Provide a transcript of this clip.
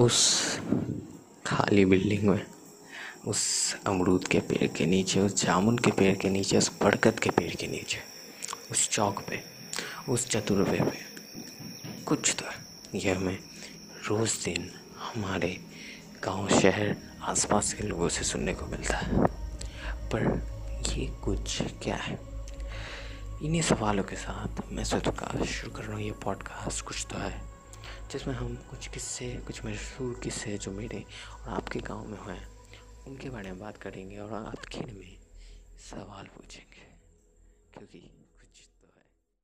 उस खाली बिल्डिंग में, उस अमरूद के पेड़ के नीचे, उस जामुन के पेड़ के नीचे, उस बरगद के पेड़ के नीचे, उस चौक पे, उस चतुर्वे पे, कुछ तो यह हमें रोज़ दिन हमारे गाँव, शहर, आसपास के लोगों से सुनने को मिलता है। पर ये कुछ क्या है? इन्हीं सवालों के साथ मैं का शुरू कर रहा हूँ। ये पॉडकास्ट कुछ तो है। जिसमें हम कुछ किस्से, कुछ मशहूर किस्से जो मेरे और आपके गाँव में हुए उनके बारे में बात करेंगे और आखिर में सवाल पूछेंगे। क्योंकि